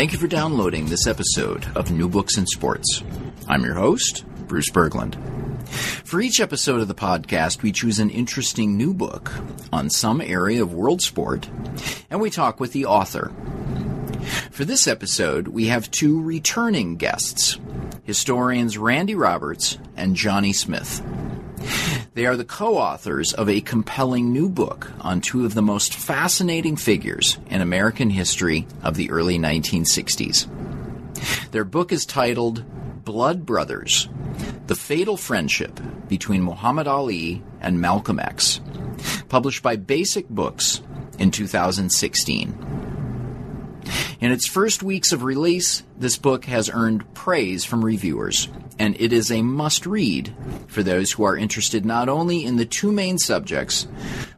Thank you for downloading this episode of New Books in Sports. I'm your host, Bruce Berglund. For each episode of the podcast, we choose an interesting new book on some area of world sport, and we talk with the author. For this episode, we have two returning guests historians Randy Roberts and Johnny Smith. They are the co authors of a compelling new book on two of the most fascinating figures in American history of the early 1960s. Their book is titled Blood Brothers The Fatal Friendship Between Muhammad Ali and Malcolm X, published by Basic Books in 2016. In its first weeks of release, this book has earned praise from reviewers, and it is a must read for those who are interested not only in the two main subjects,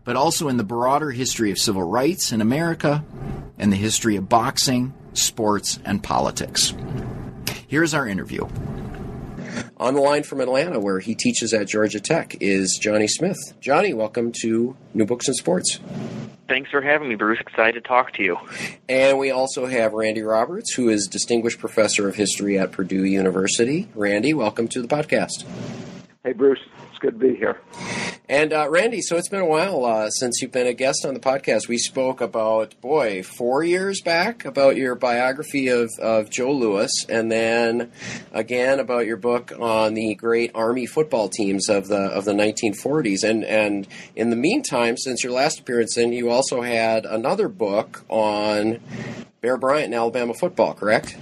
but also in the broader history of civil rights in America and the history of boxing, sports, and politics. Here's our interview. On the line from Atlanta, where he teaches at Georgia Tech, is Johnny Smith. Johnny, welcome to New Books in Sports. Thanks for having me, Bruce. Excited to talk to you. And we also have Randy Roberts, who is Distinguished Professor of History at Purdue University. Randy, welcome to the podcast. Hey, Bruce. It's good to be here. And uh, Randy, so it's been a while uh, since you've been a guest on the podcast. We spoke about, boy, four years back about your biography of, of Joe Louis, and then again about your book on the great Army football teams of the of the 1940s. And and in the meantime, since your last appearance, then you also had another book on Bear Bryant and Alabama football, correct?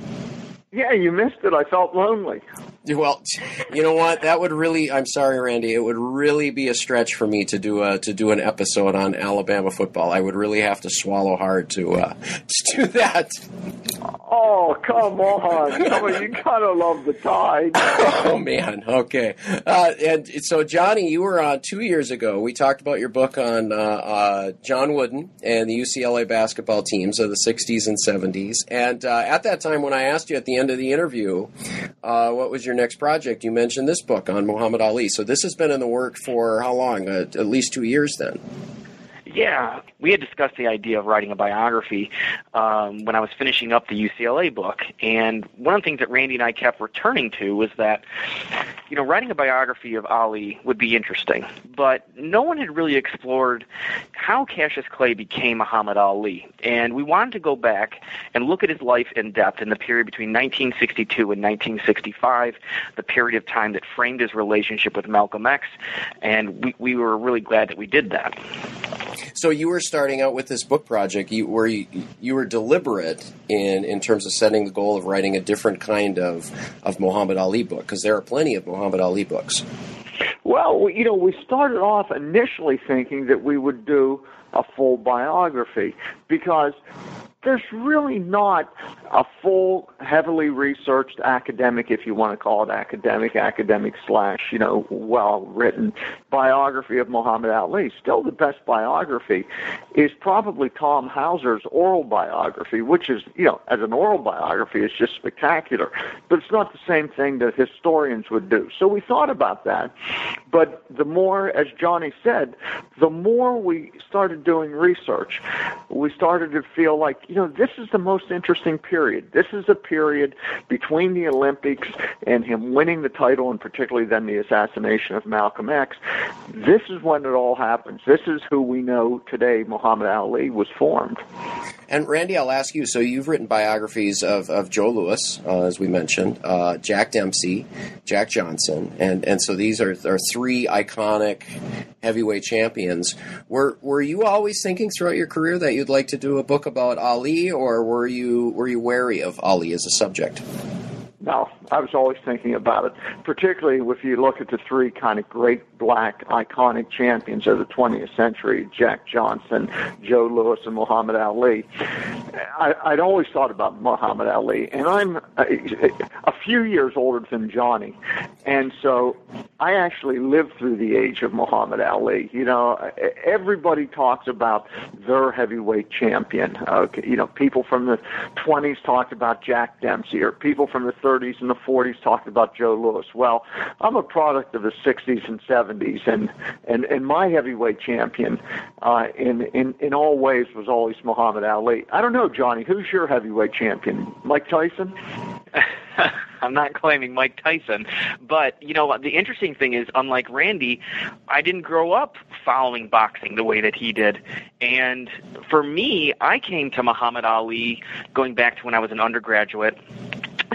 Yeah, you missed it. I felt lonely. Well, you know what? That would really. I'm sorry, Randy. It would really be a stretch for me to do a to do an episode on Alabama football. I would really have to swallow hard to uh, to do that. Oh come on! Come on, you gotta love the Tide. oh man. Okay. Uh, and so, Johnny, you were on two years ago. We talked about your book on uh, uh, John Wooden and the UCLA basketball teams of the '60s and '70s. And uh, at that time, when I asked you at the end of the interview, uh, what was your next project? You mentioned this book on Muhammad Ali. So this has been in the work for how long? Uh, at least two years then. Yeah, we had discussed the idea of writing a biography um, when I was finishing up the UCLA book, and one of the things that Randy and I kept returning to was that, you know, writing a biography of Ali would be interesting, but no one had really explored how Cassius Clay became Muhammad Ali, and we wanted to go back and look at his life in depth in the period between 1962 and 1965, the period of time that framed his relationship with Malcolm X, and we, we were really glad that we did that. So you were starting out with this book project. You were you, you were deliberate in in terms of setting the goal of writing a different kind of of Muhammad Ali book because there are plenty of Muhammad Ali books. Well, you know, we started off initially thinking that we would do a full biography because there's really not a full, heavily researched academic, if you want to call it academic, academic slash, you know, well written biography of Muhammad Ali. Still, the best biography is probably Tom Hauser's oral biography, which is, you know, as an oral biography, it's just spectacular. But it's not the same thing that historians would do. So we thought about that. But the more, as Johnny said, the more we started doing research, we started to feel like, you know, this is the most interesting period. This is a period between the Olympics and him winning the title, and particularly then the assassination of Malcolm X. This is when it all happens. This is who we know today Muhammad Ali was formed. And Randy, I'll ask you. So you've written biographies of, of Joe Louis, uh, as we mentioned, uh, Jack Dempsey, Jack Johnson, and and so these are are three iconic heavyweight champions. Were were you always thinking throughout your career that you'd like to do a book about Ali, or were you were you wary of Ali as a subject? No, I was always thinking about it, particularly if you look at the three kind of great black iconic champions of the 20th century, Jack Johnson, Joe Louis, and Muhammad Ali. I, I'd always thought about Muhammad Ali, and I'm a, a few years older than Johnny, and so I actually lived through the age of Muhammad Ali. You know, everybody talks about their heavyweight champion. Uh, you know, people from the 20s talked about Jack Dempsey, or people from the 30s and the 40s talked about Joe Louis. Well, I'm a product of the 60s and 70s, and and and my heavyweight champion, uh, in in in all ways, was always Muhammad Ali. I don't know, Johnny, who's your heavyweight champion? Mike Tyson. I'm not claiming Mike Tyson, but you know the interesting thing is, unlike Randy, I didn't grow up following boxing the way that he did, and for me, I came to Muhammad Ali going back to when I was an undergraduate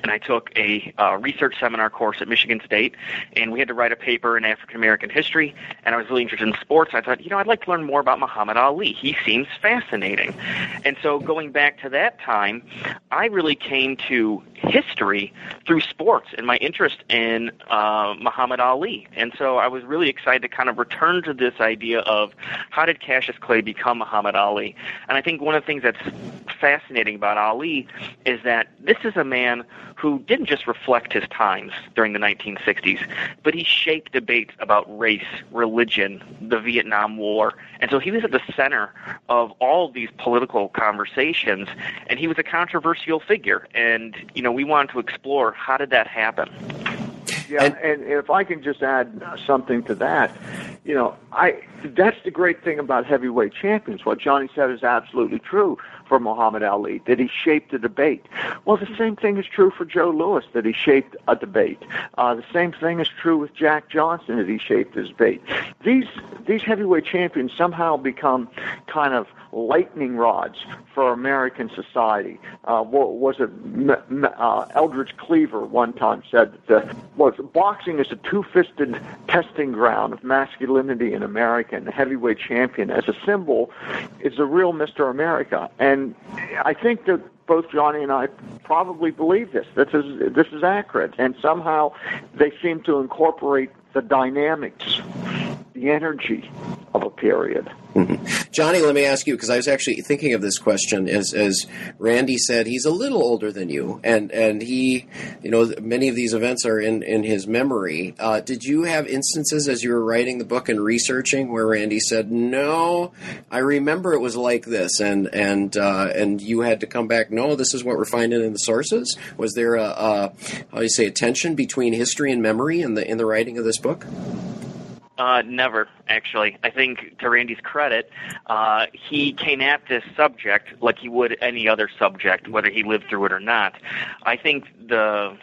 and I took a uh, research seminar course at Michigan State, and we had to write a paper in African American history. And I was really interested in sports. I thought, you know, I'd like to learn more about Muhammad Ali. He seems fascinating. And so, going back to that time, I really came to history through sports and my interest in uh, Muhammad Ali. And so, I was really excited to kind of return to this idea of how did Cassius Clay become Muhammad Ali? And I think one of the things that's fascinating about Ali is that this is a man who didn't just reflect his times during the 1960s, but he shaped debates about race, religion, the Vietnam War. And so he was at the center of all of these political conversations, and he was a controversial figure. And, you know, we wanted to explore how did that happen? Yeah, and, and if I can just add uh, something to that, you know, I that's the great thing about heavyweight champions. What Johnny said is absolutely true for Muhammad Ali, that he shaped a debate. Well, the same thing is true for Joe Louis, that he shaped a debate. Uh, the same thing is true with Jack Johnson, that he shaped his debate. These these heavyweight champions somehow become kind of lightning rods for American society. Uh, was it uh, Eldridge Cleaver one time said that the, was boxing is a two-fisted testing ground of masculinity in America, and the heavyweight champion as a symbol is the real Mr. America. And I think that both Johnny and I probably believe this. This is this is accurate, and somehow they seem to incorporate the dynamics, the energy of a period. Mm-hmm. Johnny, let me ask you because I was actually thinking of this question as as Randy said he's a little older than you, and and he, you know, many of these events are in in his memory. Uh, did you have instances as you were writing the book and researching where Randy said, "No, I remember it was like this," and and uh, and you had to come back, "No, this is what we're finding in the sources." Was there a, a how do you say a tension between history and memory in the in the writing of this book? Uh, never, actually. I think, to Randy's credit, uh, he came at this subject like he would any other subject, whether he lived through it or not. I think the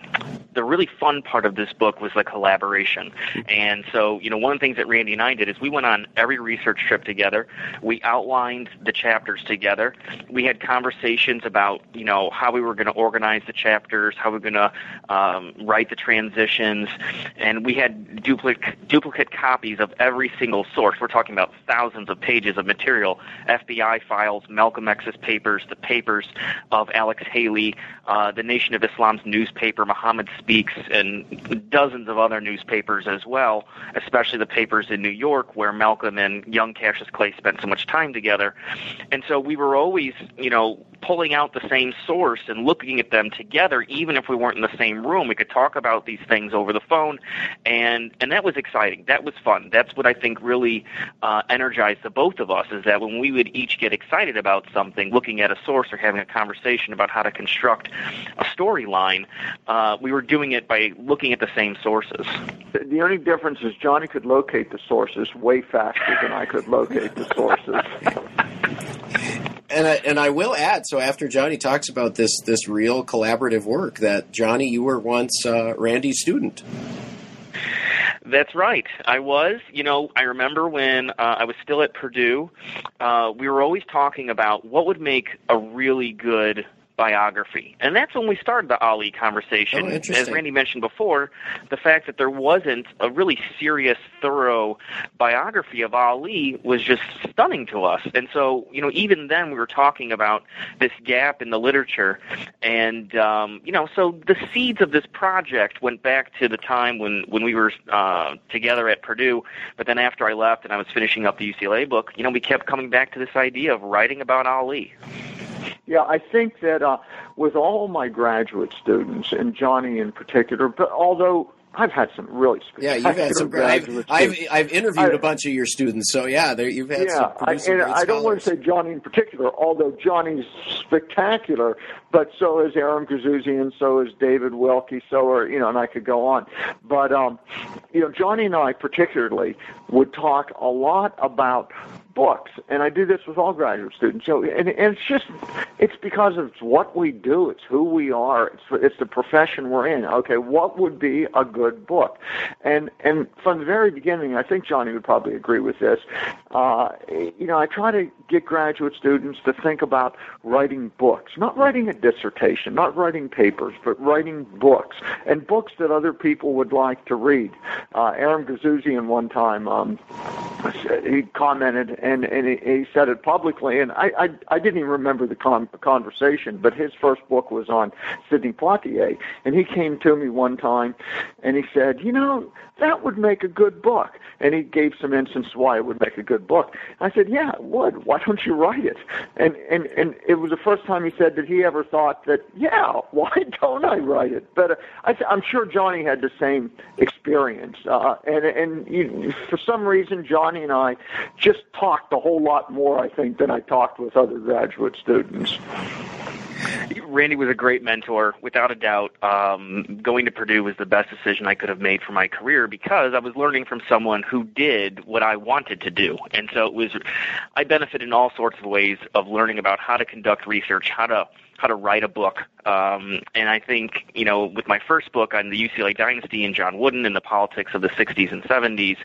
the really fun part of this book was the collaboration. And so, you know, one of the things that Randy and I did is we went on every research trip together. We outlined the chapters together. We had conversations about, you know, how we were going to organize the chapters, how we were going to um, write the transitions, and we had duplicate duplicate copies of every single source. We're talking about thousands of pages of material, FBI files, Malcolm X's papers, the papers of Alex Haley, uh, the Nation of Islam's newspaper, Muhammad Speaks, and dozens of other newspapers as well, especially the papers in New York where Malcolm and young Cassius Clay spent so much time together. And so we were always, you know, pulling out the same source and looking at them together, even if we weren't in the same room. We could talk about these things over the phone, and and that was exciting. That was fun. That's what I think really uh, energized the both of us. Is that when we would each get excited about something, looking at a source or having a conversation about how to construct a storyline, uh, we were doing it by looking at the same sources. The only difference is Johnny could locate the sources way faster than I could locate the sources. and I, and I will add. So after Johnny talks about this this real collaborative work, that Johnny, you were once uh, Randy's student. That's right. I was. You know, I remember when uh, I was still at Purdue, uh, we were always talking about what would make a really good biography. And that's when we started the Ali conversation. Oh, As. Randy mentioned before, the fact that there wasn't a really serious, thorough biography of Ali was just stunning to us. And so, you know, even then we were talking about this gap in the literature. And, um, you know, so the seeds of this project went back to the time when, when we were uh, together at Purdue. But then after I left and I was finishing up the UCLA book, you know, we kept coming back to this idea of writing about Ali. Yeah, I think that uh, with all my graduate students, and Johnny in particular, but although I've had some really Yeah, you've had some. I've, graduate I've. I've interviewed I- a bunch of your students, so yeah, there- you've had yeah, some. I, and I don't want to say Johnny in particular, although Johnny's spectacular, but so is Aram Goudsouzian, so is David Wilkie, so are you know, and I could go on. But um, you know, Johnny and I particularly would talk a lot about books, and I do this with all graduate students. So, and, and it's just, it's because it's what we do, it's who we are, it's it's the profession we're in. Okay, what would be a good book? And and from the very beginning, I think Johnny would probably agree with this. Uh, you know, I try to get graduate students to think about writing books, not writing a dissertation, not writing papers, but writing books and books that other people would like to read. Uh, Aram Goudsouzian one time um, he commented and, and he, he said it publicly, and I, I, I didn't even remember the con- conversation, but his first book was on Sidney Poitier, and he came to me one time and he said, you know, that would make a good book. And he gave some instance why it would make a good book. I said, yeah, it would. Why don't you write it? And, and, and it was the first time he said that he ever thought that, yeah, why don't I write it? But uh, I th- I'm sure Johnny had the same experience. Uh, and and you, for some reason, Johnny and I just talked a whole lot more, I think, than I talked with other graduate students. Randy was a great mentor, without a doubt. Um, going to Purdue was the best decision I could have made for my career because I was learning from someone who did what I wanted to do, and so it was. I benefited in all sorts of ways of learning about how to conduct research, how to how to write a book. Um, and I think, you know, with my first book on the UCLA dynasty and John Wooden and the politics of the 60s and 70s,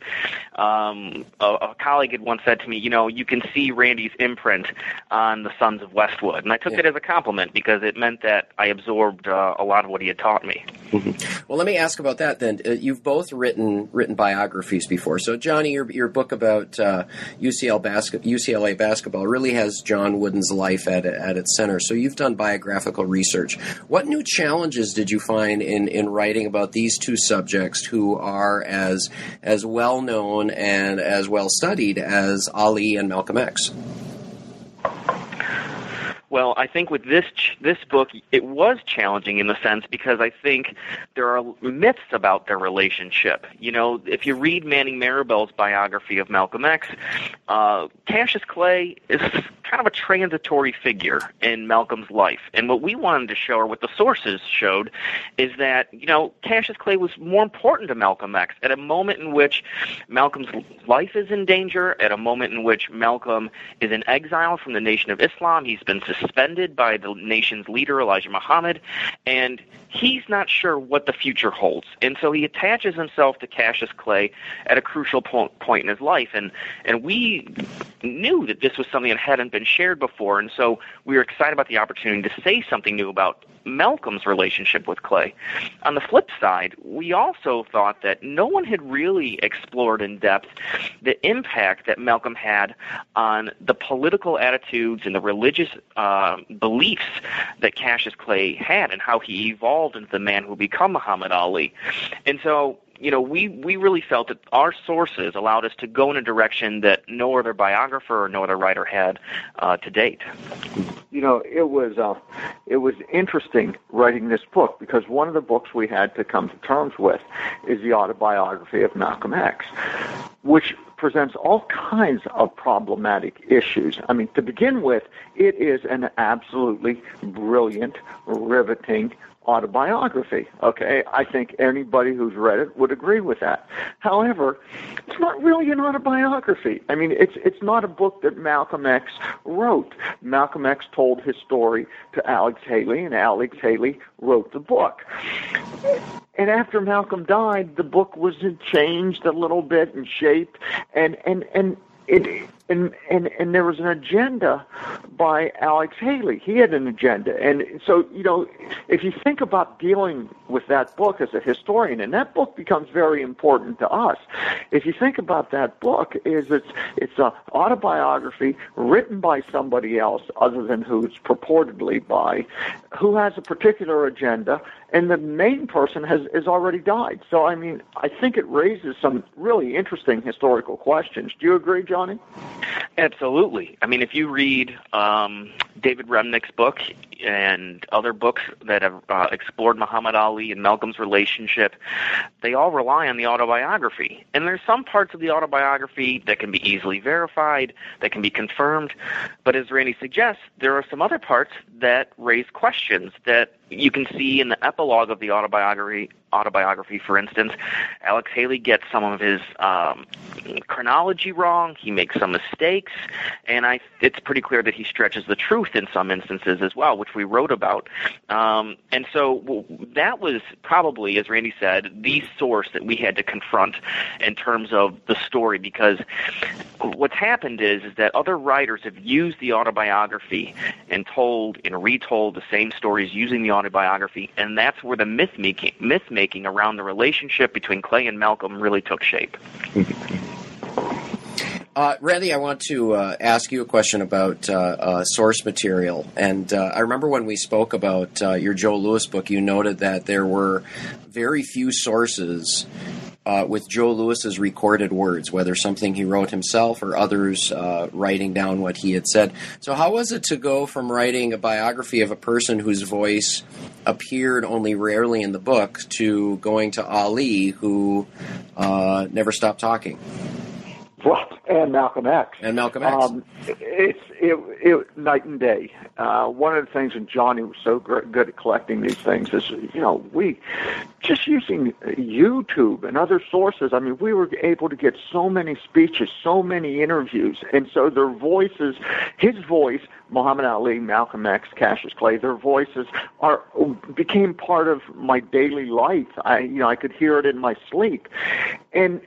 um, a, a colleague had once said to me, you know, you can see Randy's imprint on the Sons of Westwood. And I took Yeah. it as a compliment because it meant that I absorbed uh, a lot of what he had taught me. Well, let me ask about that then. Uh, you've both written written biographies before. So, Johnny, your your book about uh, UCL basket, UCLA basketball really has John Wooden's life at at its center. So, you've done biographical research. What new challenges did you find in in writing about these two subjects, who are as as well known and as well studied as Ali and Malcolm X? Well, I think with this ch- this book, it was challenging in the sense because I think there are myths about their relationship. You know, if you read Manning Marable's biography of Malcolm X, uh, Cassius Clay is kind of a transitory figure in Malcolm's life, and what we wanted to show, or what the sources showed, is that you know Cassius Clay was more important to Malcolm X at a moment in which Malcolm's life is in danger, at a moment in which Malcolm is in exile from the Nation of Islam. He's been by the nation's leader, Elijah Muhammad, and he's not sure what the future holds. And so he attaches himself to Cassius Clay at a crucial po- point in his life. And, and we knew that this was something that hadn't been shared before, and so we were excited about the opportunity to say something new about Malcolm's relationship with Clay. On the flip side, we also thought that no one had really explored in depth the impact that Malcolm had on the political attitudes and the religious uh, beliefs that Cassius Clay had and how he evolved into the man who became Muhammad Ali. And so you know, we, we really felt that our sources allowed us to go in a direction that no other biographer or no other writer had uh, to date. you know, it was uh, it was interesting writing this book because one of the books we had to come to terms with is the autobiography of Malcolm X, which presents all kinds of problematic issues. I mean, to begin with, it is an absolutely brilliant, riveting autobiography. Okay, I think anybody who's read it would agree with that. However, it's not really an autobiography. I mean, it's it's not a book that Malcolm X wrote. Malcolm X told his story to Alex Haley, and Alex Haley wrote the book. And after Malcolm died, the book was changed a little bit and shaped, and and and it and and and there was an agenda by Alex Haley. He had an agenda, and so you know, if you think about dealing with that book as a historian, and that book becomes very important to us. If you think about that book, is it's it's a autobiography written by somebody else other than who it's purportedly by, who has a particular agenda, and the main person has has already died. So I mean, I think it raises some really interesting historical questions. Do you agree, Johnny? Absolutely. I mean, if you read um, David Remnick's book and other books that have uh, explored Muhammad Ali and Malcolm's relationship, they all rely on the autobiography. And there's some parts of the autobiography that can be easily verified, that can be confirmed. But as Randy suggests, there are some other parts that raise questions that you can see in the epilogue of the autobiography autobiography, for instance, Alex Haley gets some of his um, chronology wrong. He makes some mistakes, and I it's pretty clear that he stretches the truth in some instances as well, which we wrote about. Um, and so well, that was probably, as Randy said, the source that we had to confront in terms of the story, because what's happened is is that other writers have used the autobiography and told and retold the same stories using the autobiography, and that's where the myth making myth making around the relationship between Clay and Malcolm really took shape. Uh, Randy, I want to uh, ask you a question about uh, uh source material. And uh, I remember when we spoke about uh, your Joe Louis book, you noted that there were very few sources uh, with Joe Louis's recorded words, whether something he wrote himself or others uh, writing down what he had said. So, how was it to go from writing a biography of a person whose voice appeared only rarely in the book to going to Ali, who uh, never stopped talking? Well, and Malcolm X. And Malcolm X. Um, it's it, it night and day. Uh, one of the things, and Johnny was so good at collecting these things, is you know we just using YouTube and other sources. I mean, we were able to get so many speeches, so many interviews, and so their voices, his voice Muhammad Ali, Malcolm X, Cassius Clay, their voices are became part of my daily life. I you know I could hear it in my sleep, and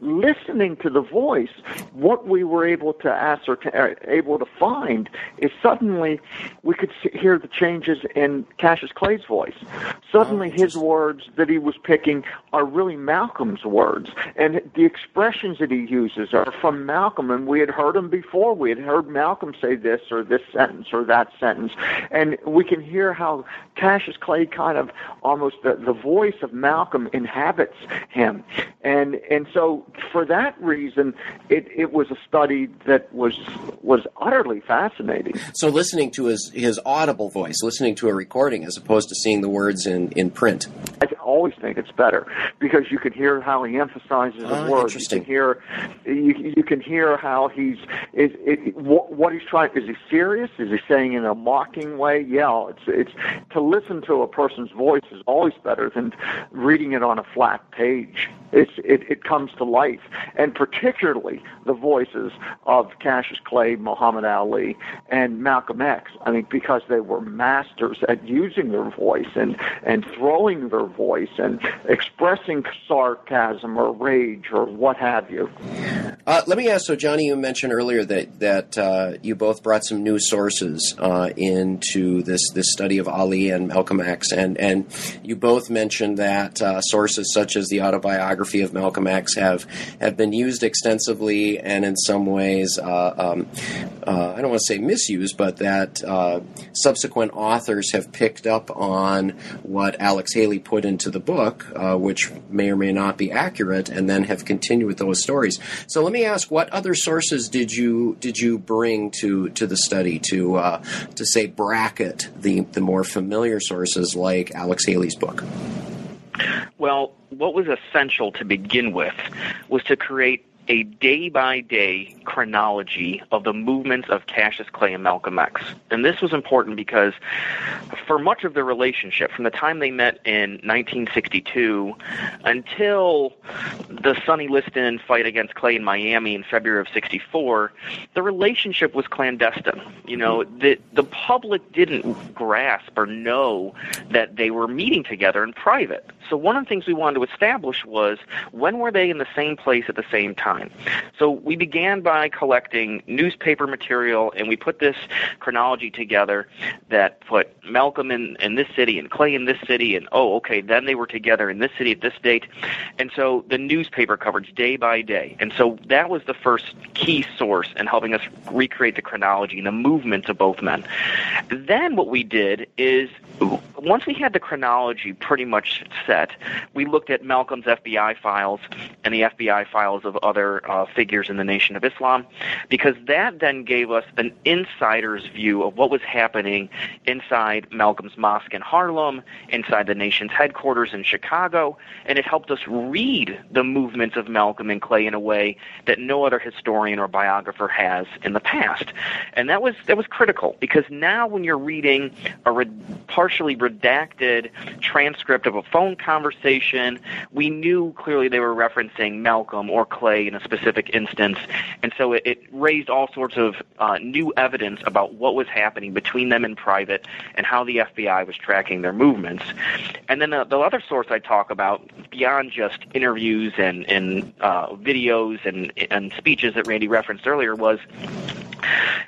listening to the voice, what we were able to ascertain, uh, able to find is suddenly we could hear the changes in Cassius Clay's voice. Suddenly, oh, his words that he was picking are really Malcolm's words, and the expressions that he uses are from Malcolm, and we had heard him before. We had heard Malcolm say this or this sentence or that sentence. And we can hear how Cassius Clay kind of almost the, the voice of Malcolm inhabits him. And and so for that reason it, it was a study that was was utterly fascinating. So listening to his his audible voice, listening to a recording as opposed to seeing the words in, in print. I always think it's better because you can hear how he emphasizes the oh, words. You can hear you, you can hear how he's is it, what he's trying is he serious serious? Is he saying in a mocking way? Yeah, it's it's to listen to a person's voice is always better than reading it on a flat page. It's it, it comes to life, and particularly the voices of Cassius Clay, Muhammad Ali, and Malcolm X. I mean, because they were masters at using their voice and and throwing their voice and expressing sarcasm or rage or what have you. Uh, let me ask. So, Johnny, you mentioned earlier that that uh, you both brought some new sources uh, into this this study of Ali and Malcolm X, and and you both mentioned that uh, sources such as the autobiography of Malcolm X have have been used extensively, and in some ways, uh, um, uh, I don't want to say misused, but that uh, subsequent authors have picked up on what Alex Haley put into the book, uh, which may or may not be accurate, and then have continued with those stories. So let me ask, what other sources did you did you bring to to the study? to uh, to say bracket the the more familiar sources like Alex Haley's book? Well, what was essential to begin with was to create a day by day chronology of the movements of Cassius Clay and Malcolm X. And this was important because for much of the relationship, from the time they met in 1962 until the Sonny Liston fight against Clay in Miami in February of 64, the relationship was clandestine. You know, mm-hmm. the, the public didn't grasp or know that they were meeting together in private. So one of the things we wanted to establish was when were they in the same place at the same time? So we began by collecting newspaper material and we put this chronology together that put Malcolm in, in this city and Clay in this city and oh okay then they were together in this city at this date. And so the newspaper coverage day by day. And so that was the first key source in helping us recreate the chronology and the movements of both men. Then what we did is once we had the chronology pretty much set, we looked at Malcolm's FBI files and the FBI files of other uh, figures in the Nation of Islam, because that then gave us an insider's view of what was happening inside Malcolm's mosque in Harlem, inside the nation's headquarters in Chicago, and it helped us read the movements of Malcolm and Clay in a way that no other historian or biographer has in the past. And that was that was critical because now when you're reading a re- partially redacted transcript of a phone conversation, we knew clearly they were referencing Malcolm or Clay in a specific instance, and so it, it raised all sorts of uh, new evidence about what was happening between them in private and how the FBI was tracking their movements. And then the, the other source I talk about, beyond just interviews and, and uh, videos and, and speeches that Randy referenced earlier, was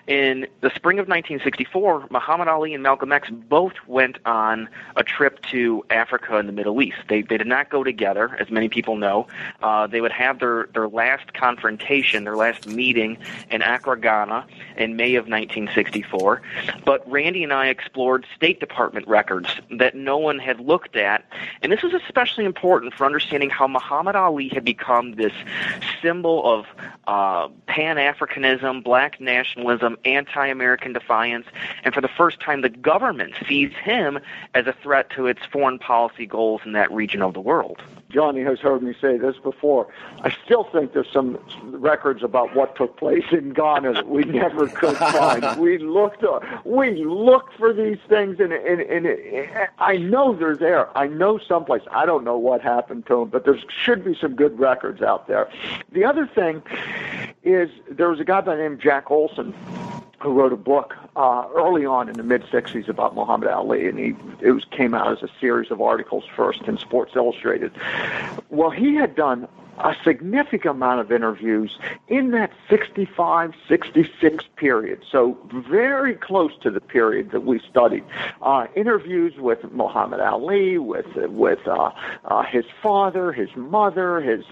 in the spring of 1964, Muhammad Ali and Malcolm X both went on a trip to Africa and the Middle East. They, they did not go together, as many people know. Uh, they would have their, their last confrontation, their last meeting in Accra, Ghana in May of 1964. But Randy and I explored State Department records that no one had looked at. And this was especially important for understanding how Muhammad Ali had become this symbol of uh, Pan Africanism, black nationalism, anti American defiance, and for the first time, the government sees him as a threat to its foreign policy goals in that region of the world. Johnny has heard me say this before. I still think there's some records about what took place in Ghana that we never could find. we looked, uh, we looked for these things, and, and, and I know they're there. I know someplace. I don't know what happened to them, but there should be some good records out there. The other thing is there was a guy by the name of Jack Olsen ส who wrote a book uh, early on in the mid '60s about Muhammad Ali, and he it was came out as a series of articles first in Sports Illustrated. Well, he had done a significant amount of interviews in that 65, 66 period. So very close to the period that we studied. Uh, interviews with Muhammad Ali, with with uh, uh, his father, his mother, his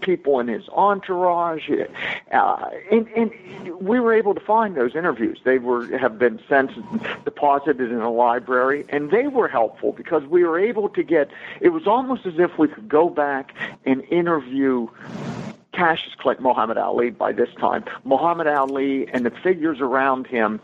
people in his entourage, uh, and, and we were able to find those interviews. They were have been sent deposited in a library, and they were helpful because we were able to get. It was almost as if we could go back and interview Cassius Clay, Muhammad Ali by this time, Muhammad Ali and the figures around him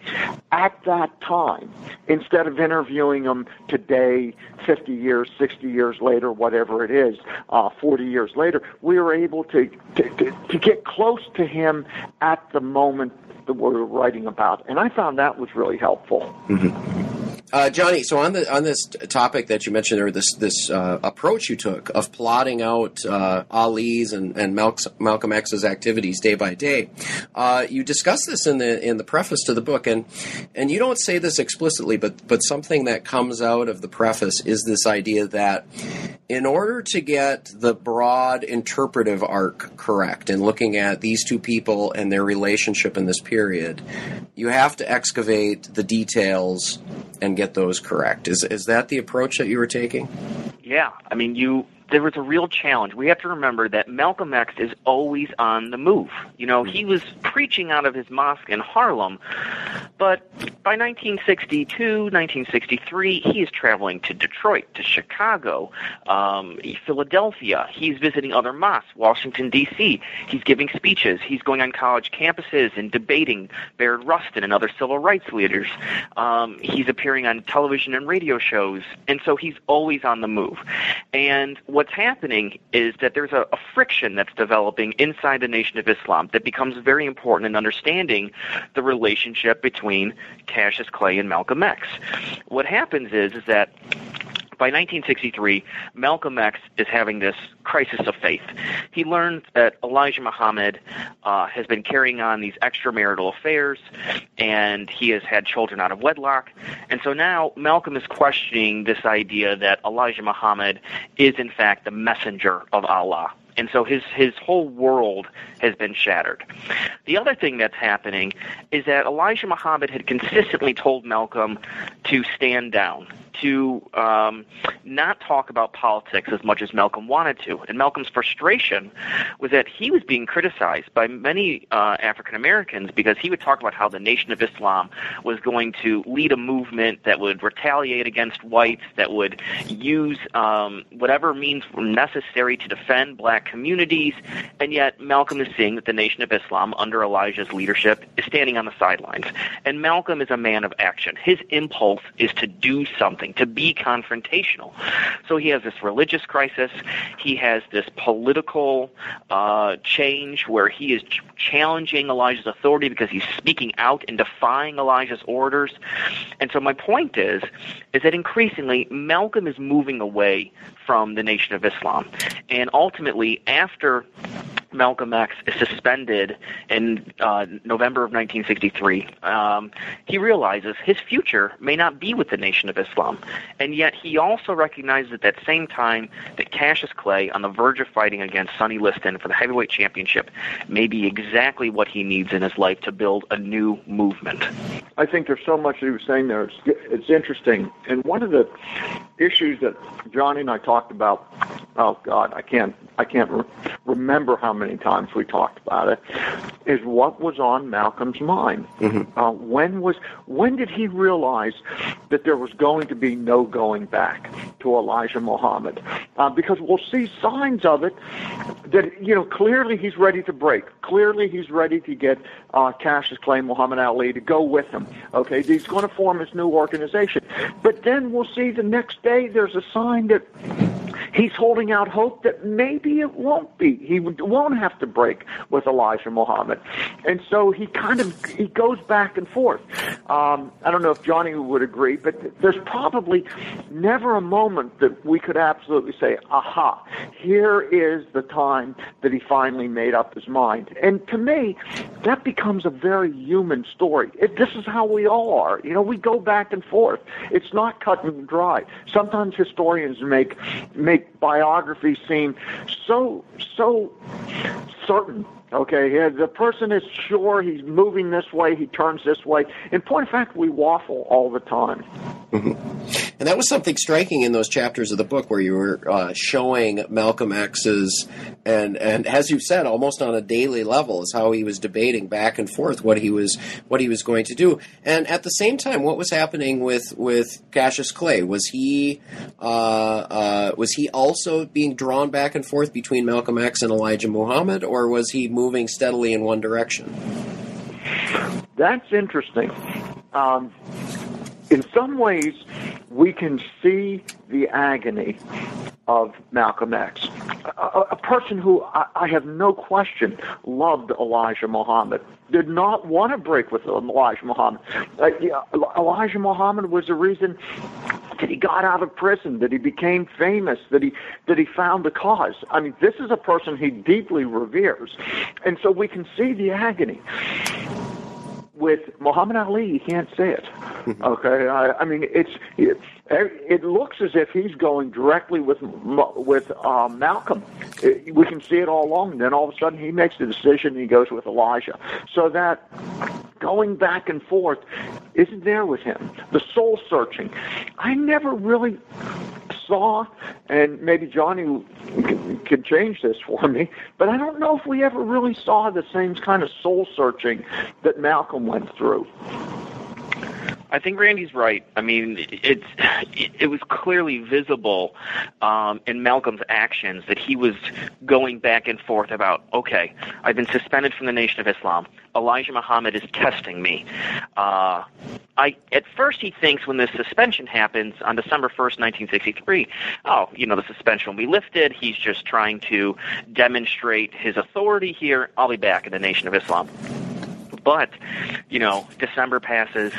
at that time, instead of interviewing them today, 50 years, 60 years later, whatever it is, uh, 40 years later, we were able to, to, to, to get close to him at the moment that we were writing about. And I found that was really helpful. Mm-hmm. Uh, Johnny, so on the on this topic that you mentioned, or this this uh, approach you took of plotting out uh, Ali's and, and Malcolm X's activities day by day, uh, you discuss this in the in the preface to the book, and and you don't say this explicitly, but but something that comes out of the preface is this idea that in order to get the broad interpretive arc correct in looking at these two people and their relationship in this period, you have to excavate the details and get those correct. Is is that the approach that you were taking? Yeah, I mean you there was a real challenge. We have to remember that Malcolm X is always on the move. You know, he was preaching out of his mosque in Harlem, but by 1962, 1963, he is traveling to Detroit, to Chicago, um, Philadelphia. He's visiting other mosques, Washington, D.C. He's giving speeches. He's going on college campuses and debating Bayard Rustin and other civil rights leaders. Um, he's appearing on television and radio shows, and so he's always on the move. And what's happening is that there's a, a friction that's developing inside the Nation of Islam that becomes very important in understanding the relationship between Cassius Clay and Malcolm X. What happens is, is that by 1963, Malcolm X is having this crisis of faith. He learns that Elijah Muhammad uh, has been carrying on these extramarital affairs, and he has had children out of wedlock. And so now Malcolm is questioning this idea that Elijah Muhammad is, in fact, the messenger of Allah and so his his whole world has been shattered. The other thing that's happening is that Elijah Muhammad had consistently told Malcolm to stand down, to um, not talk about politics as much as Malcolm wanted to. And Malcolm's frustration was that he was being criticized by many uh, African Americans because he would talk about how the Nation of Islam was going to lead a movement that would retaliate against whites, that would use um, whatever means were necessary to defend black communities. And yet, Malcolm is seeing that the Nation of Islam, under Elijah's leadership, is standing on the sidelines. And Malcolm is a man of action. His impulse is to do something to be confrontational. So he has this religious crisis. He has this political uh, change where he is ch- challenging Elijah's authority because he's speaking out and defying Elijah's orders. And so my point is, is that increasingly Malcolm is moving away from the Nation of Islam, and ultimately after Malcolm X is suspended in uh, November of 1963, um, he realizes his future may not be with the Nation of Islam. And yet he also recognizes at that same time that Cassius Clay, on the verge of fighting against Sonny Liston for the heavyweight championship, may be exactly what he needs in his life to build a new movement. I think there's so much that he was saying there. It's, it's interesting. And one of the issues that Johnny and I talked about, oh God, I can't, I can't re- remember how many times we talked about it, is what was on Malcolm's mind. Mm-hmm. Uh, when was when did he realize that there was going to be no going back to Elijah Muhammad? Uh, because we'll see signs of it that you know clearly he's ready to break. Clearly he's ready to get uh, Cassius Clay, Muhammad Ali to go with him. Okay, he's going to form his new organization. But then we'll see the next there's a sign that he's holding out hope that maybe it won't be. He won't have to break with Elijah Muhammad, and so he kind of he goes back and forth. Um, I don't know if Johnny would agree, but there's probably never a moment that we could absolutely say, "Aha, here is the time that he finally made up his mind." And to me, that becomes a very human story. It, this is how we all are. You know, we go back and forth. It's not cut and dry. Sometimes historians make make biographies seem so so certain Okay, the person is sure he's moving this way, he turns this way. In point of fact, we waffle all the time. Mm-hmm. And that was something striking in those chapters of the book where you were uh, showing Malcolm X's, and and as you said, almost on a daily level, is how he was debating back and forth what he was what he was going to do, and at the same time, what was happening with with Cassius Clay? Was he uh, uh, was he also being drawn back and forth between Malcolm X and Elijah Muhammad, or was he moving steadily in one direction? That's interesting. Um, in some ways, we can see the agony of Malcolm X, a, a person who I, I, have no question loved Elijah Muhammad, did not want to break with Elijah Muhammad. Uh, yeah, Elijah Muhammad was the reason that he got out of prison, that he became famous, that he that he found the cause. I mean, this is a person he deeply reveres, and so we can see the agony with Muhammad Ali, you can't say it. Mm-hmm. Okay, I, I mean it's it, it looks as if he's going directly with with uh, Malcolm. It, we can see it all along. And then all of a sudden he makes the decision and he goes with Elijah. So that going back and forth isn't there with him. The soul searching. I never really saw, and maybe Johnny can change this for me, but I don't know if we ever really saw the same kind of soul searching that Malcolm went through. I think Randy's right. I mean, it's it was clearly visible um, in Malcolm's actions that he was going back and forth about. Okay, I've been suspended from the Nation of Islam. Elijah Muhammad is testing me. Uh, I at first he thinks when this suspension happens on December 1st, 1963, oh, you know the suspension will be lifted. He's just trying to demonstrate his authority here. I'll be back in the Nation of Islam. But, you know, December passes,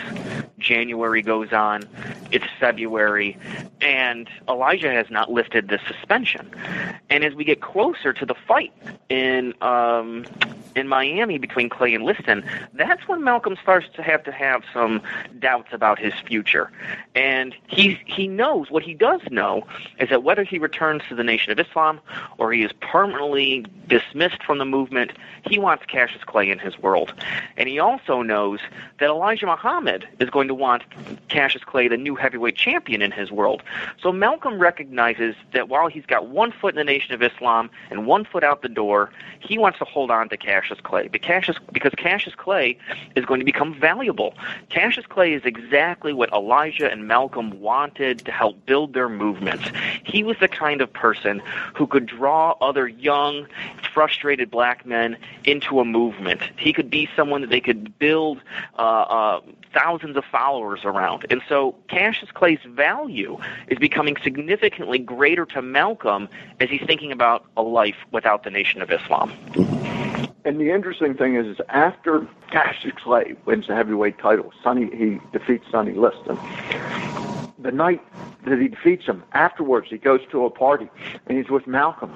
January goes on. It's February, and Elijah has not lifted the suspension. And as we get closer to the fight in um, in Miami between Clay and Liston, that's when Malcolm starts to have to have some doubts about his future. And he he knows what he does know is that whether he returns to the Nation of Islam or he is permanently dismissed from the movement, he wants Cassius Clay in his world. And he also knows that Elijah Muhammad is going to want Cassius Clay the new heavyweight champion in his world. So Malcolm recognizes that while he's got one foot in the Nation of Islam and one foot out the door, he wants to hold on to Cassius Clay. Because Cassius Clay is going to become valuable. Cassius Clay is exactly what Elijah and Malcolm wanted to help build their movements. He was the kind of person who could draw other young, frustrated black men into a movement. He could be someone they could build uh, uh, thousands of followers around. And so Cassius Clay's value is becoming significantly greater to Malcolm as he's thinking about a life without the Nation of Islam. And the interesting thing is, is after Cassius Clay wins the heavyweight title, Sonny he defeats Sonny Liston the night that he defeats him, afterwards he goes to a party and he's with Malcolm.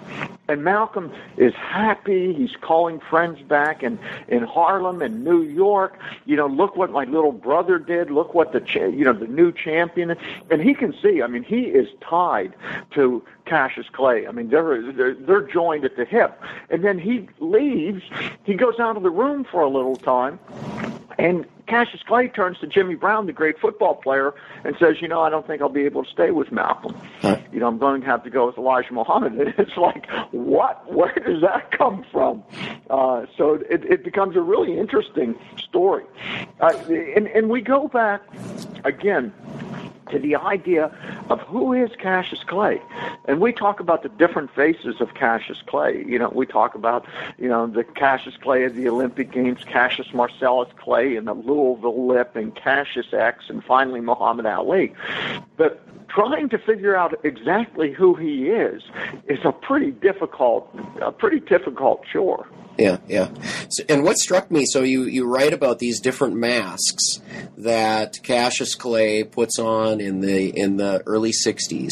And Malcolm is happy. He's calling friends back in, in Harlem and New York. You know, look what my little brother did. Look what the, cha- you know, the new champion. And he can see, I mean, he is tied to Cassius Clay. I mean, they're, they're, they're joined at the hip. And then he leaves. He goes out of the room for a little time and Cassius Clay turns to Jimmy Brown, the great football player, and says, "You know, I don't think I'll be able to stay with Malcolm. Huh. You know, I'm going to have to go with Elijah Muhammad." And it's like, what? Where does that come from? Uh, so it, it becomes a really interesting story, uh, and and we go back again to the idea of who is Cassius Clay. And we talk about the different faces of Cassius Clay. You know, we talk about, you know, the Cassius Clay of the Olympic Games, Cassius Marcellus Clay and the Louisville Lip, and Cassius X, and finally Muhammad Ali. But trying to figure out exactly who he is is a pretty difficult, a pretty difficult chore. Yeah, yeah. So, and what struck me, so you, you write about these different masks that Cassius Clay puts on in the in the early '60s.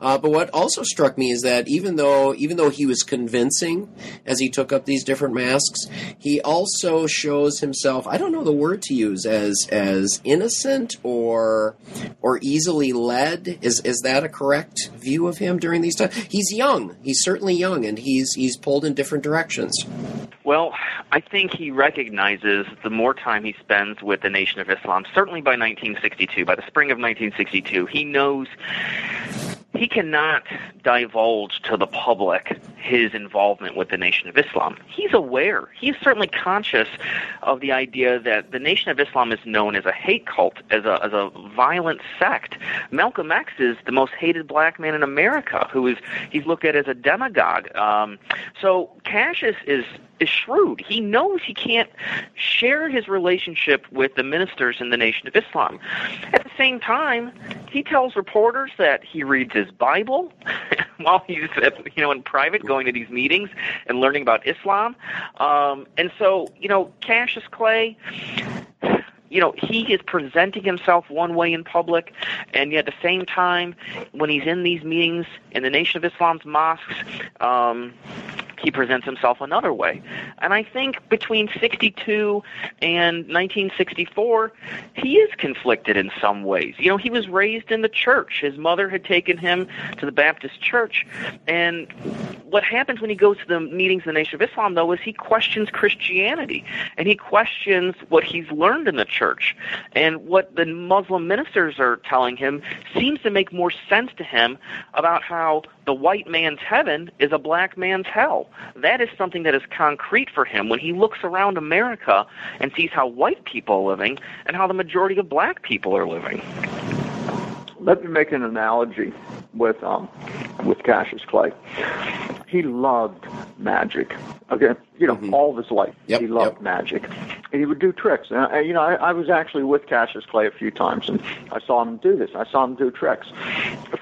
Uh, but what also struck me is that even though even though he was convincing as he took up these different masks, he also shows himself. I don't know the word to use as as innocent or or easily led. Is is that a correct view of him during these times? He's young. He's certainly young, and he's he's pulled in different directions. Well, I think he recognizes the more time he spends with the Nation of Islam, certainly by 1962, by the spring of 1962, he knows he cannot divulge to the public his involvement with the Nation of Islam. He's aware. He's certainly conscious of the idea that the Nation of Islam is known as a hate cult, as a as a violent sect. Malcolm X is the most hated black man in America, who is he's looked at as a demagogue. Um, so Cassius is is shrewd. He knows he can't share his relationship with the ministers in the Nation of Islam. At the same time, he tells reporters that he reads his Bible while he's you know in private going to these meetings and learning about Islam. Um, and so, you know, Cassius Clay you know, he is presenting himself one way in public, and yet at the same time, when he's in these meetings in the Nation of Islam's mosques, um, he presents himself another way. And I think between 62 and 1964, he is conflicted in some ways. You know, he was raised in the church. His mother had taken him to the Baptist church. And what happens when he goes to the meetings of the Nation of Islam, though, is he questions Christianity. And he questions what he's learned in the church. And what the Muslim ministers are telling him seems to make more sense to him about how the white man's heaven is a black man's hell. That is something that is concrete for him when he looks around America and sees how white people are living and how the majority of black people are living. Let me make an analogy with um, with Cassius Clay. He loved magic. Okay, you know, mm-hmm. all of his life yep, he loved yep. magic, and he would do tricks. And I, you know, I, I was actually with Cassius Clay a few times, and I saw him do this. I saw him do tricks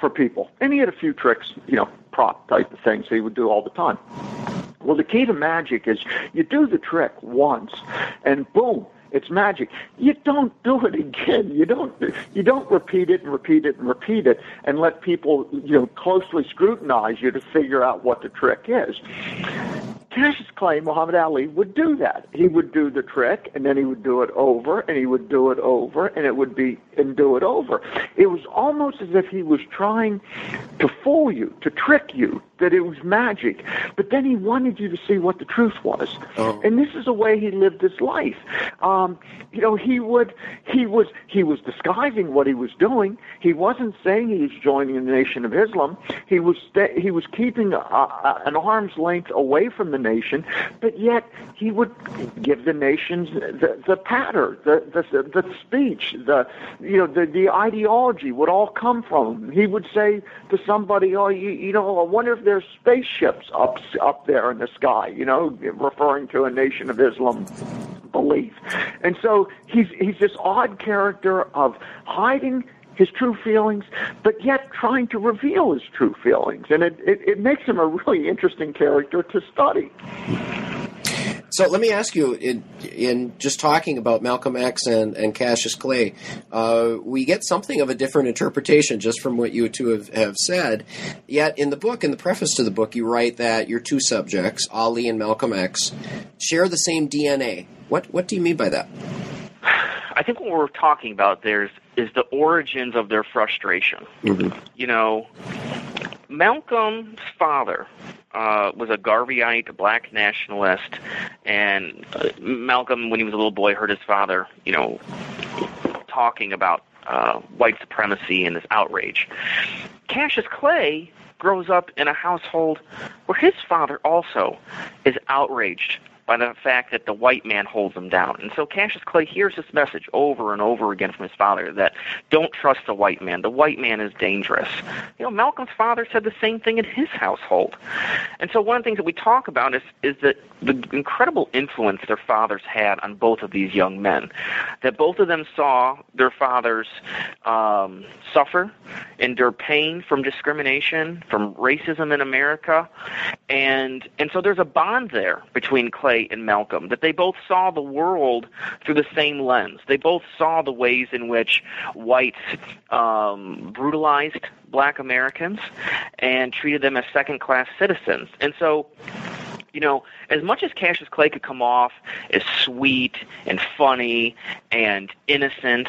for people, and he had a few tricks, you know, prop type of things he would do all the time. Well, the key to magic is you do the trick once, and boom, It's magic. You don't do it again. You don't you don't repeat it and repeat it and repeat it and let people you know closely scrutinize you to figure out what the trick is. Cassius Clay, Muhammad Ali, would do that. He would do the trick, and then he would do it over, and he would do it over, and it would be, and do it over. It was almost as if he was trying to fool you, to trick you, that it was magic. But then he wanted you to see what the truth was. Oh. And this is the way he lived his life. Um, you know, he would, he was, he was disguising what he was doing. He wasn't saying he was joining the Nation of Islam. He was, sta- he was keeping a, a, an arm's length away from the nation, but yet he would give the nations the, the patter, the, the, the speech, the, you know, the, the ideology would all come from him. He would say to somebody, oh, you, you know, I wonder if there's spaceships up, up there in the sky, you know, referring to a Nation of Islam belief. And so he's he's this odd character of hiding his true feelings, but yet trying to reveal his true feelings. And it, it, it makes him a really interesting character to study. So let me ask you, in, in just talking about Malcolm X and, and Cassius Clay, uh, we get something of a different interpretation just from what you two have, have said. Yet in the book, in the preface to the book, you write that your two subjects, Ali and Malcolm X, share the same DNA. What what do you mean by that? I think what we're talking about there's is the origins of their frustration. You know, Malcolm's father uh, was a Garveyite, black nationalist, and uh, Malcolm, when he was a little boy, heard his father, you know, talking about uh, white supremacy and this outrage. Cassius Clay grows up in a household where his father also is outraged by the fact that the white man holds him down. And so Cassius Clay hears this message over and over again from his father that don't trust the white man. The white man is dangerous. You know, Malcolm's father said the same thing in his household. And so one of the things that we talk about is is that the incredible influence their fathers had on both of these young men. That both of them saw their fathers um, suffer, endure pain from discrimination, from racism in America, and and so there's a bond there between Clay and Malcolm that they both saw the world through the same lens. They both saw the ways in which whites um, brutalized black Americans and treated them as second class citizens. And so you know, as much as Cassius Clay could come off as sweet and funny and innocent,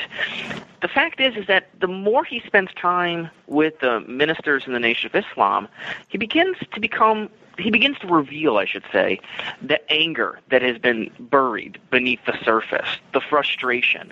the fact is is that the more he spends time with the ministers in the Nation of Islam, he begins to become he begins to reveal, I should say, the anger that has been buried beneath the surface, the frustration.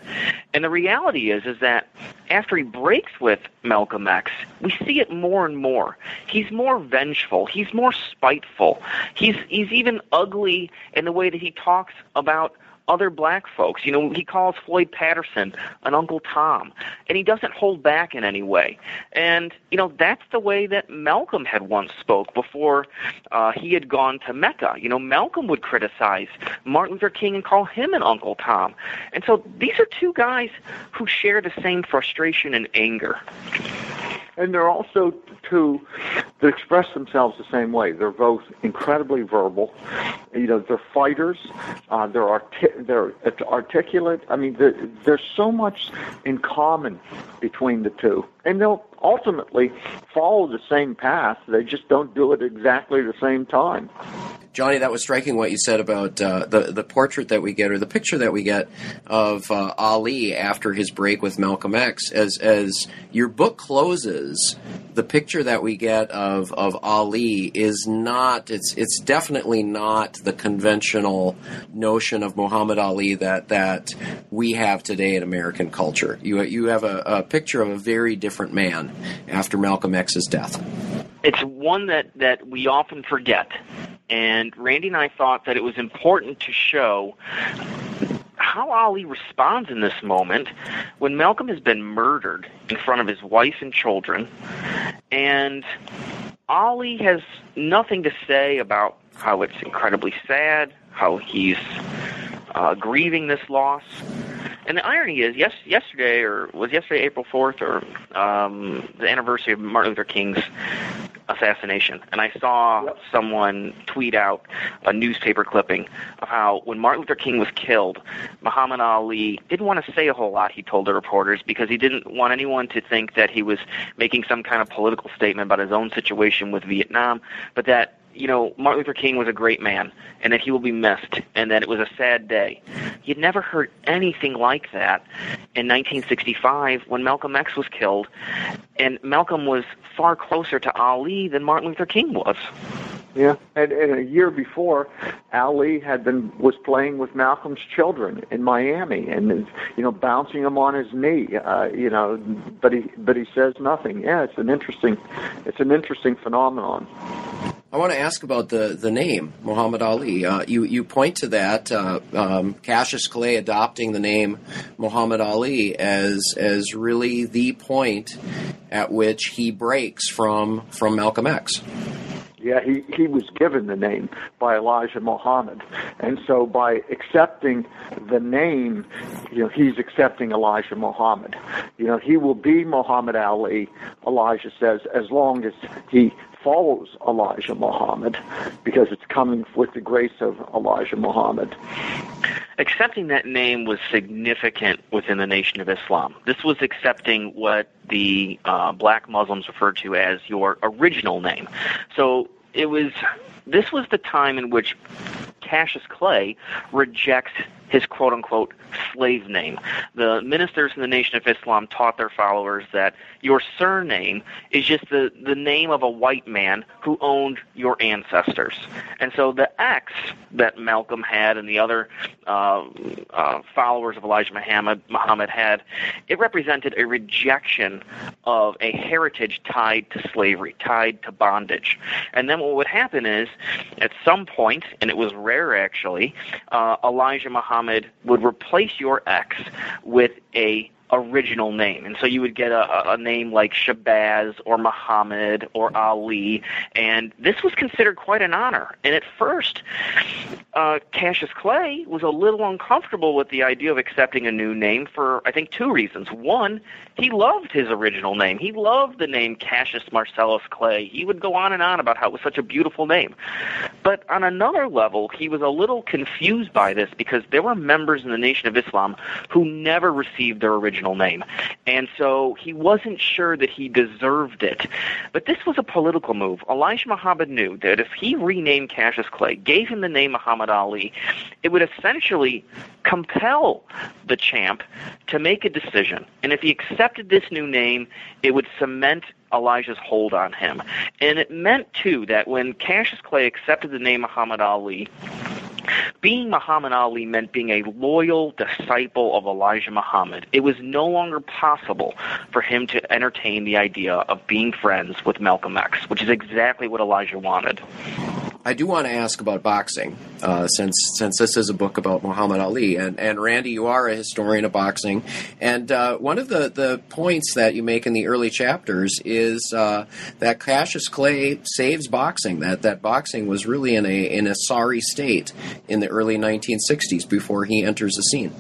And the reality is is that after he breaks with Malcolm X, we see it more and more. He's more vengeful, he's more spiteful. He's he's even ugly in the way that he talks about other black folks. You know, he calls Floyd Patterson an Uncle Tom, and he doesn't hold back in any way. And you know, that's the way that Malcolm had once spoke before uh, he had gone to Mecca. You know, Malcolm would criticize Martin Luther King and call him an Uncle Tom. And so these are two guys who share the same frustration and anger. And they're also two that express themselves the same way. They're both incredibly verbal. You know, they're fighters. Uh, they're arti- they're articulate. I mean, there- there's so much in common between the two, and they'll ultimately follow the same path. They just don't do it exactly the same time. Johnny, that was striking what you said about uh, the the portrait that we get or the picture that we get of uh, Ali after his break with Malcolm X. As as your book closes, the picture that we get of, of Ali is not it's it's definitely not the conventional notion of Muhammad Ali that that we have today in American culture. You you have a, a picture of a very different man after Malcolm X's death. It's one that, that we often forget. And Randy and I thought that it was important to show how Ali responds in this moment when Malcolm has been murdered in front of his wife and children. And Ali has nothing to say about how it's incredibly sad, how he's uh, grieving this loss. And the irony is, yes, yesterday or was yesterday April fourth or um, the anniversary of Martin Luther King's assassination, and I saw Yep. someone tweet out a newspaper clipping of how when Martin Luther King was killed, Muhammad Ali didn't want to say a whole lot. He told the reporters because he didn't want anyone to think that he was making some kind of political statement about his own situation with Vietnam, but that you know, Martin Luther King was a great man and that he will be missed and that it was a sad day. You'd never heard anything like that in 1965 when Malcolm X was killed. And Malcolm was far closer to Ali than Martin Luther King was. Yeah, and, and a year before, Ali had been was playing with Malcolm's children in Miami, and you know, bouncing him on his knee. Uh, you know, but he but he says nothing. Yeah, it's an interesting, it's an interesting phenomenon. I want to ask about the, the name Muhammad Ali. Uh, you you point to that uh, um, Cassius Clay adopting the name Muhammad Ali as as really the point at which he breaks from from Malcolm X. Yeah, he, he was given the name by Elijah Muhammad. And so by accepting the name, you know, he's accepting Elijah Muhammad. You know, he will be Muhammad Ali, Elijah says, as long as he follows Elijah Muhammad, because it's coming with the grace of Elijah Muhammad. Accepting that name was significant within the Nation of Islam. This was accepting what the uh, black Muslims referred to as your original name. So it was. This was the time in which Cassius Clay rejects his quote unquote slave name. The ministers in the Nation of Islam taught their followers that your surname is just the, the name of a white man who owned your ancestors. And so the X that Malcolm had and the other uh, uh, followers of Elijah Muhammad, Muhammad had, it represented a rejection of a heritage tied to slavery, tied to bondage. And then what would happen is, at some point, and it was rare actually, uh, Elijah Muhammad would replace your X with a original name. And so you would get a, a name like Shabazz or Muhammad or Ali, and this was considered quite an honor. And at first, uh, Cassius Clay was a little uncomfortable with the idea of accepting a new name for, I think, two reasons. One, he loved his original name. He loved the name Cassius Marcellus Clay. He would go on and on about how it was such a beautiful name. But on another level, he was a little confused by this because there were members in the Nation of Islam who never received their original name. And so he wasn't sure that he deserved it. But this was a political move. Elijah Muhammad knew that if he renamed Cassius Clay, gave him the name Muhammad Ali, it would essentially compel the champ to make a decision. And if he accepted this new name, it would cement Elijah's hold on him. And it meant, too, that when Cassius Clay accepted the name Muhammad Ali, being Muhammad Ali meant being a loyal disciple of Elijah Muhammad. It was no longer possible for him to entertain the idea of being friends with Malcolm X, which is exactly what Elijah wanted. I do want to ask about boxing, uh, since since this is a book about Muhammad Ali, and, and Randy, you are a historian of boxing, and uh, one of the, the points that you make in the early chapters is uh, that Cassius Clay saves boxing. That that boxing was really in a in a sorry state in the early 1960s before he enters the scene.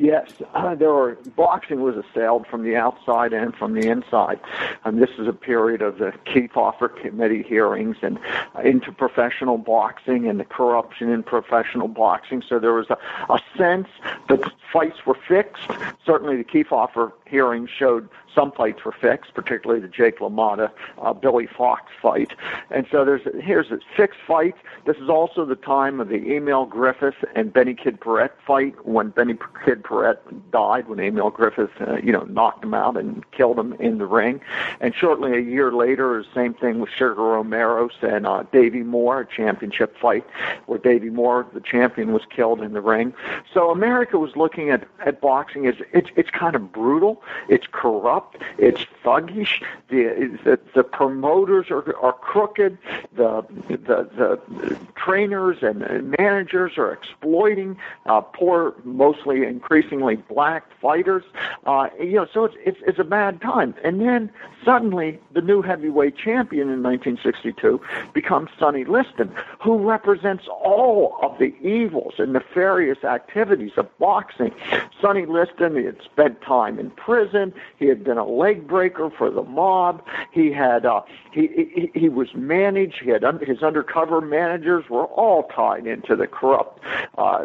Yes, uh, there were boxing was assailed from the outside and from the inside, and this is a period of the Kefauver Committee hearings and uh, into professional boxing and the corruption in professional boxing. So there was a, a sense that fights were fixed. Certainly, the Kefauver hearings showed some fights were fixed, particularly the Jake LaMotta uh, Billy Fox fight. And so there's here's a fixed fight. This is also the time of the Emil Griffith and Benny Kid Paret fight when Benny Kid Paret died when Emil Griffith uh, you know knocked him out and killed him in the ring. And shortly a year later, the same thing with Sugar Romero and uh, Davey Moore, a championship fight where Davey Moore, the champion, was killed in the ring. So America was looking at at boxing as it's it's kind of brutal, it's corrupt it's thuggish. The, the, the promoters are, are crooked. The, the, the trainers and managers are exploiting uh, poor, mostly increasingly black fighters. Uh, you know, so it's, it's, it's a bad time. And then suddenly the new heavyweight champion in 1962 becomes Sonny Liston, who represents all of the evils and nefarious activities of boxing. Sonny Liston, had spent time in prison. He had been a leg breaker for the mob. He had uh, he, he he was managed. He had un- his undercover managers were all tied into the corrupt uh,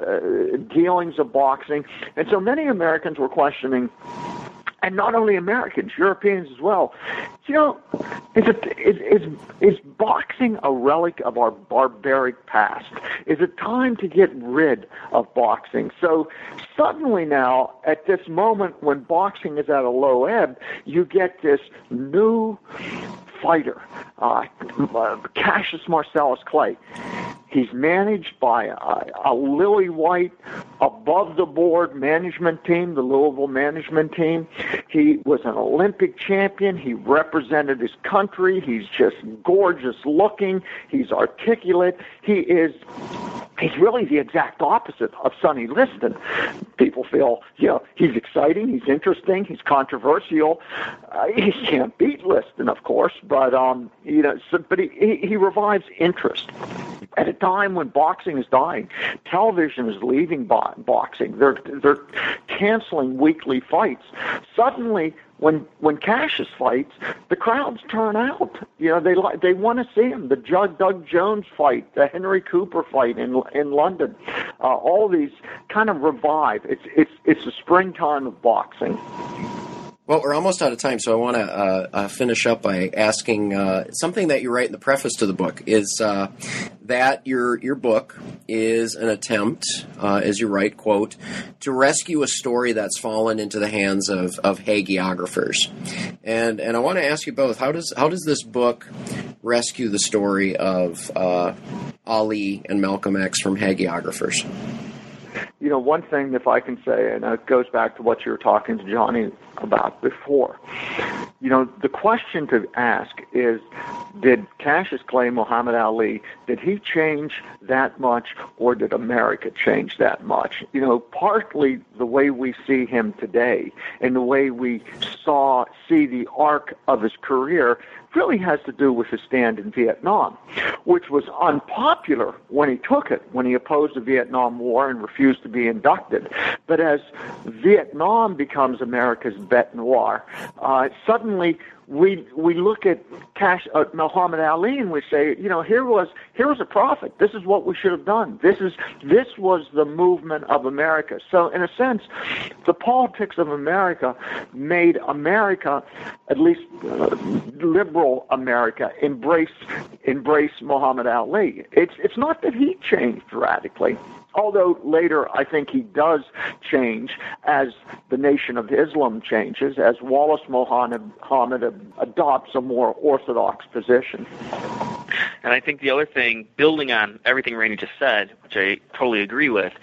dealings of boxing, and so many Americans were questioning and not only Americans, Europeans as well. You know, is it is is is boxing a relic of our barbaric past? Is it time to get rid of boxing? So suddenly now, at this moment when boxing is at a low ebb, you get this new fighter, uh, Cassius Marcellus Clay. He's managed by a, a lily white, above the board management team, the Louisville management team. He was an Olympic champion. He represented his country. He's just gorgeous looking. He's articulate. He is he's really the exact opposite of Sonny Liston. People feel, you know, he's exciting, he's interesting, he's controversial. Uh, he can't beat Liston, of course, but um, you know, so, but he, he he revives interest at a time when boxing is dying. Television is leaving bo- boxing. They're they're canceling weekly fights. Suddenly, when when Cassius fights, the crowds turn out. You know, they they want to see him. The Doug Doug Jones fight, the Henry Cooper fight in in London, uh, all these kind of revive. It's it's it's the springtime of boxing. Well, we're almost out of time, so I want to uh, uh, finish up by asking uh, something that you write in the preface to the book is uh, that your your book is an attempt, uh, as you write, quote, to rescue a story that's fallen into the hands of, of hagiographers, and and I want to ask you both how does how does this book rescue the story of uh, Ali and Malcolm X from hagiographers? You know, one thing, if I can say, and it goes back to what you were talking to Johnny about before, you know, the question to ask is, did Cassius Clay Muhammad Ali, did he change that much or did America change that much? You know, partly the way we see him today and the way we saw, see the arc of his career really has to do with his stand in Vietnam, which was unpopular when he took it, when he opposed the Vietnam War and refused to be inducted. But as Vietnam becomes America's bête noire, uh, suddenly we we look at Cash uh, Muhammad Ali and we say, you know, here was here was a prophet. This is what we should have done. This is this was the movement of America. So in a sense, the politics of America made America, at least uh, liberal America, embrace embrace Muhammad Ali. It's it's not that he changed radically although later I think he does change as the Nation of Islam changes, as Wallace Muhammad adopts a more orthodox position. And I think the other thing, building on everything Randy just said, which I totally agree with,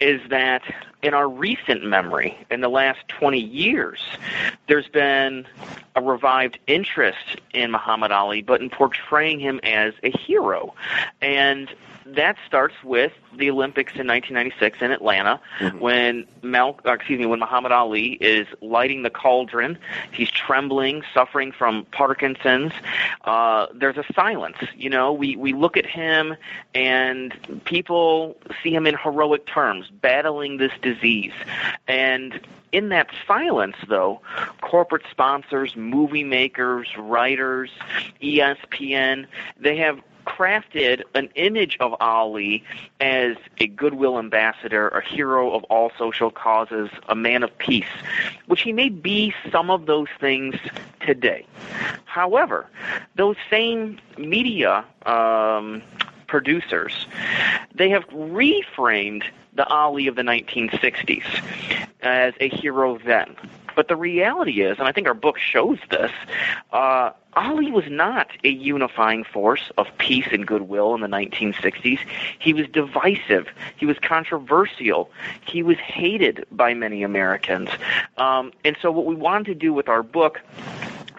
is that in our recent memory, in the last 20 years, there's been a revived interest in Muhammad Ali, but in portraying him as a hero. And that starts with the Olympics in 1996 in Atlanta, mm-hmm. when Mal, uh, excuse me, when Muhammad Ali is lighting the cauldron. He's trembling, suffering from Parkinson's. Uh, there's a silence. You know, we we look at him, and people see him in heroic terms, battling this disease, and in that silence, though, corporate sponsors, movie makers, writers, ESPN, they have crafted an image of Ali as a goodwill ambassador, a hero of all social causes, a man of peace, which he may be some of those things today. However, those same media um, producers, they have reframed the Ali of the 1960s as a hero then. But the reality is, and I think our book shows this, uh, Ali was not a unifying force of peace and goodwill in the 1960s. He was divisive. He was controversial. He was hated by many Americans. Um, and so, what we wanted to do with our book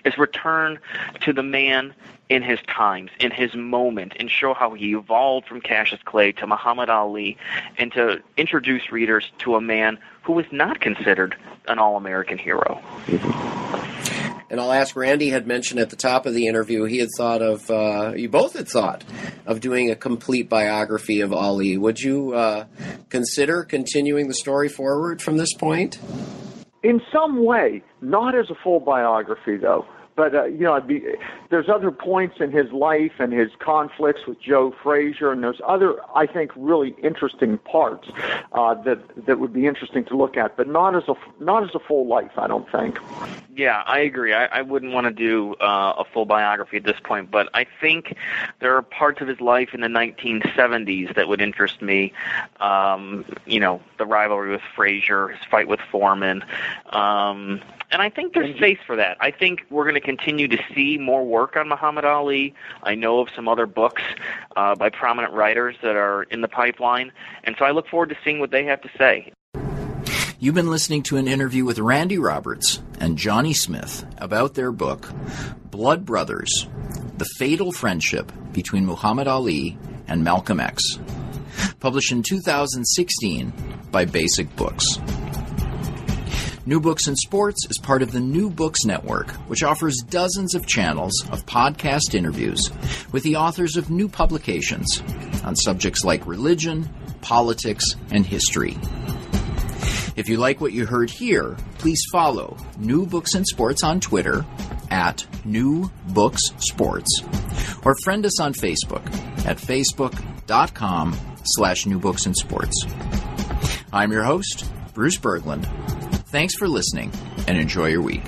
is return to the man in his times, in his moment, and show how he evolved from Cassius Clay to Muhammad Ali, and to introduce readers to a man who was not considered an all American hero. and I'll ask Randy had mentioned at the top of the interview he had thought of uh, you both had thought of doing a complete biography of Ali. Would you uh, consider continuing the story forward from this point? In some way, not as a full biography though but uh, you know, be, there's other points in his life and his conflicts with Joe Frazier, and there's other, I think, really interesting parts uh, that that would be interesting to look at, but not as a not as a full life, I don't think. Yeah, I agree. I, I wouldn't want to do uh, a full biography at this point, but I think there are parts of his life in the 1970s that would interest me. Um, you know, the rivalry with Frazier, his fight with Foreman. Um, and I think there's space for that. I think we're going to continue to see more work on Muhammad Ali. I know of some other books uh, by prominent writers that are in the pipeline, and so I look forward to seeing what they have to say. You've been listening to an interview with Randy Roberts and Johnny Smith about their book, Blood Brothers The Fatal Friendship Between Muhammad Ali and Malcolm X, published in 2016 by Basic Books. New Books in Sports is part of the New Books Network, which offers dozens of channels of podcast interviews with the authors of new publications on subjects like religion, politics, and history. If you like what you heard here, please follow New Books in Sports on Twitter at New Books Sports or friend us on Facebook at facebook.com slash New Books in Sports. I'm your host, Bruce Berglund. Thanks for listening and enjoy your week.